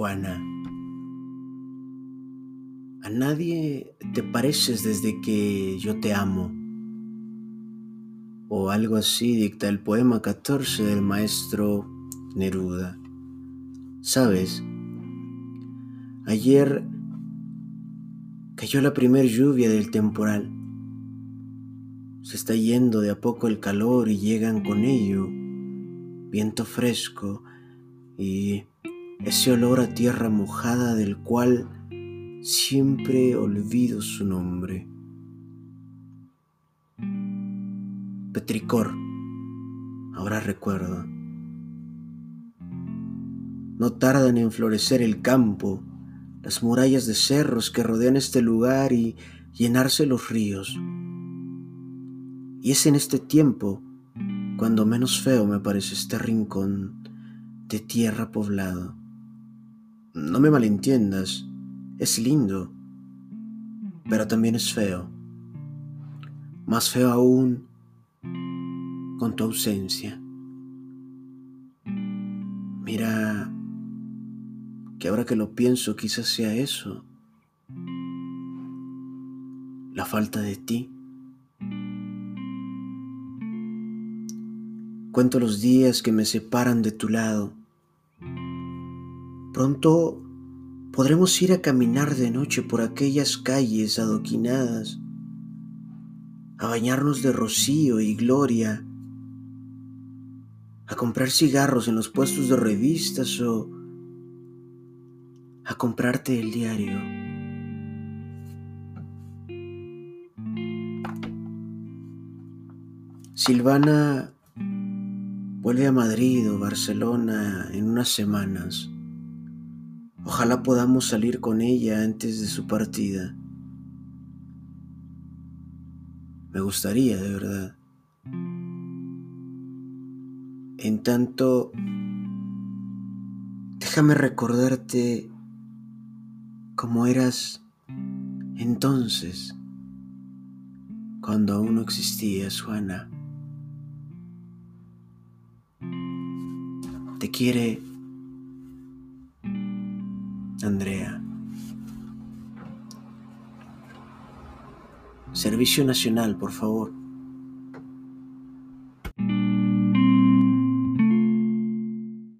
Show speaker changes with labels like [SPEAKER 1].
[SPEAKER 1] Juana. A nadie te pareces desde que yo te amo. O algo así dicta el poema 14 del maestro Neruda. ¿Sabes? Ayer cayó la primer lluvia del temporal. Se está yendo de a poco el calor y llegan con ello viento fresco y ese olor a tierra mojada del cual siempre olvido su nombre. Petricor, ahora recuerdo. No tardan en florecer el campo, las murallas de cerros que rodean este lugar y llenarse los ríos. Y es en este tiempo cuando menos feo me parece este rincón de tierra poblado. No me malentiendas, es lindo, pero también es feo. Más feo aún con tu ausencia. Mira, que ahora que lo pienso quizás sea eso, la falta de ti. Cuento los días que me separan de tu lado. Pronto podremos ir a caminar de noche por aquellas calles adoquinadas, a bañarnos de rocío y gloria, a comprar cigarros en los puestos de revistas o a comprarte el diario. Silvana vuelve a Madrid o Barcelona en unas semanas. Ojalá podamos salir con ella antes de su partida. Me gustaría, de verdad. En tanto, déjame recordarte cómo eras entonces, cuando aún no existías, Juana. Te quiere Servicio Nacional, por favor.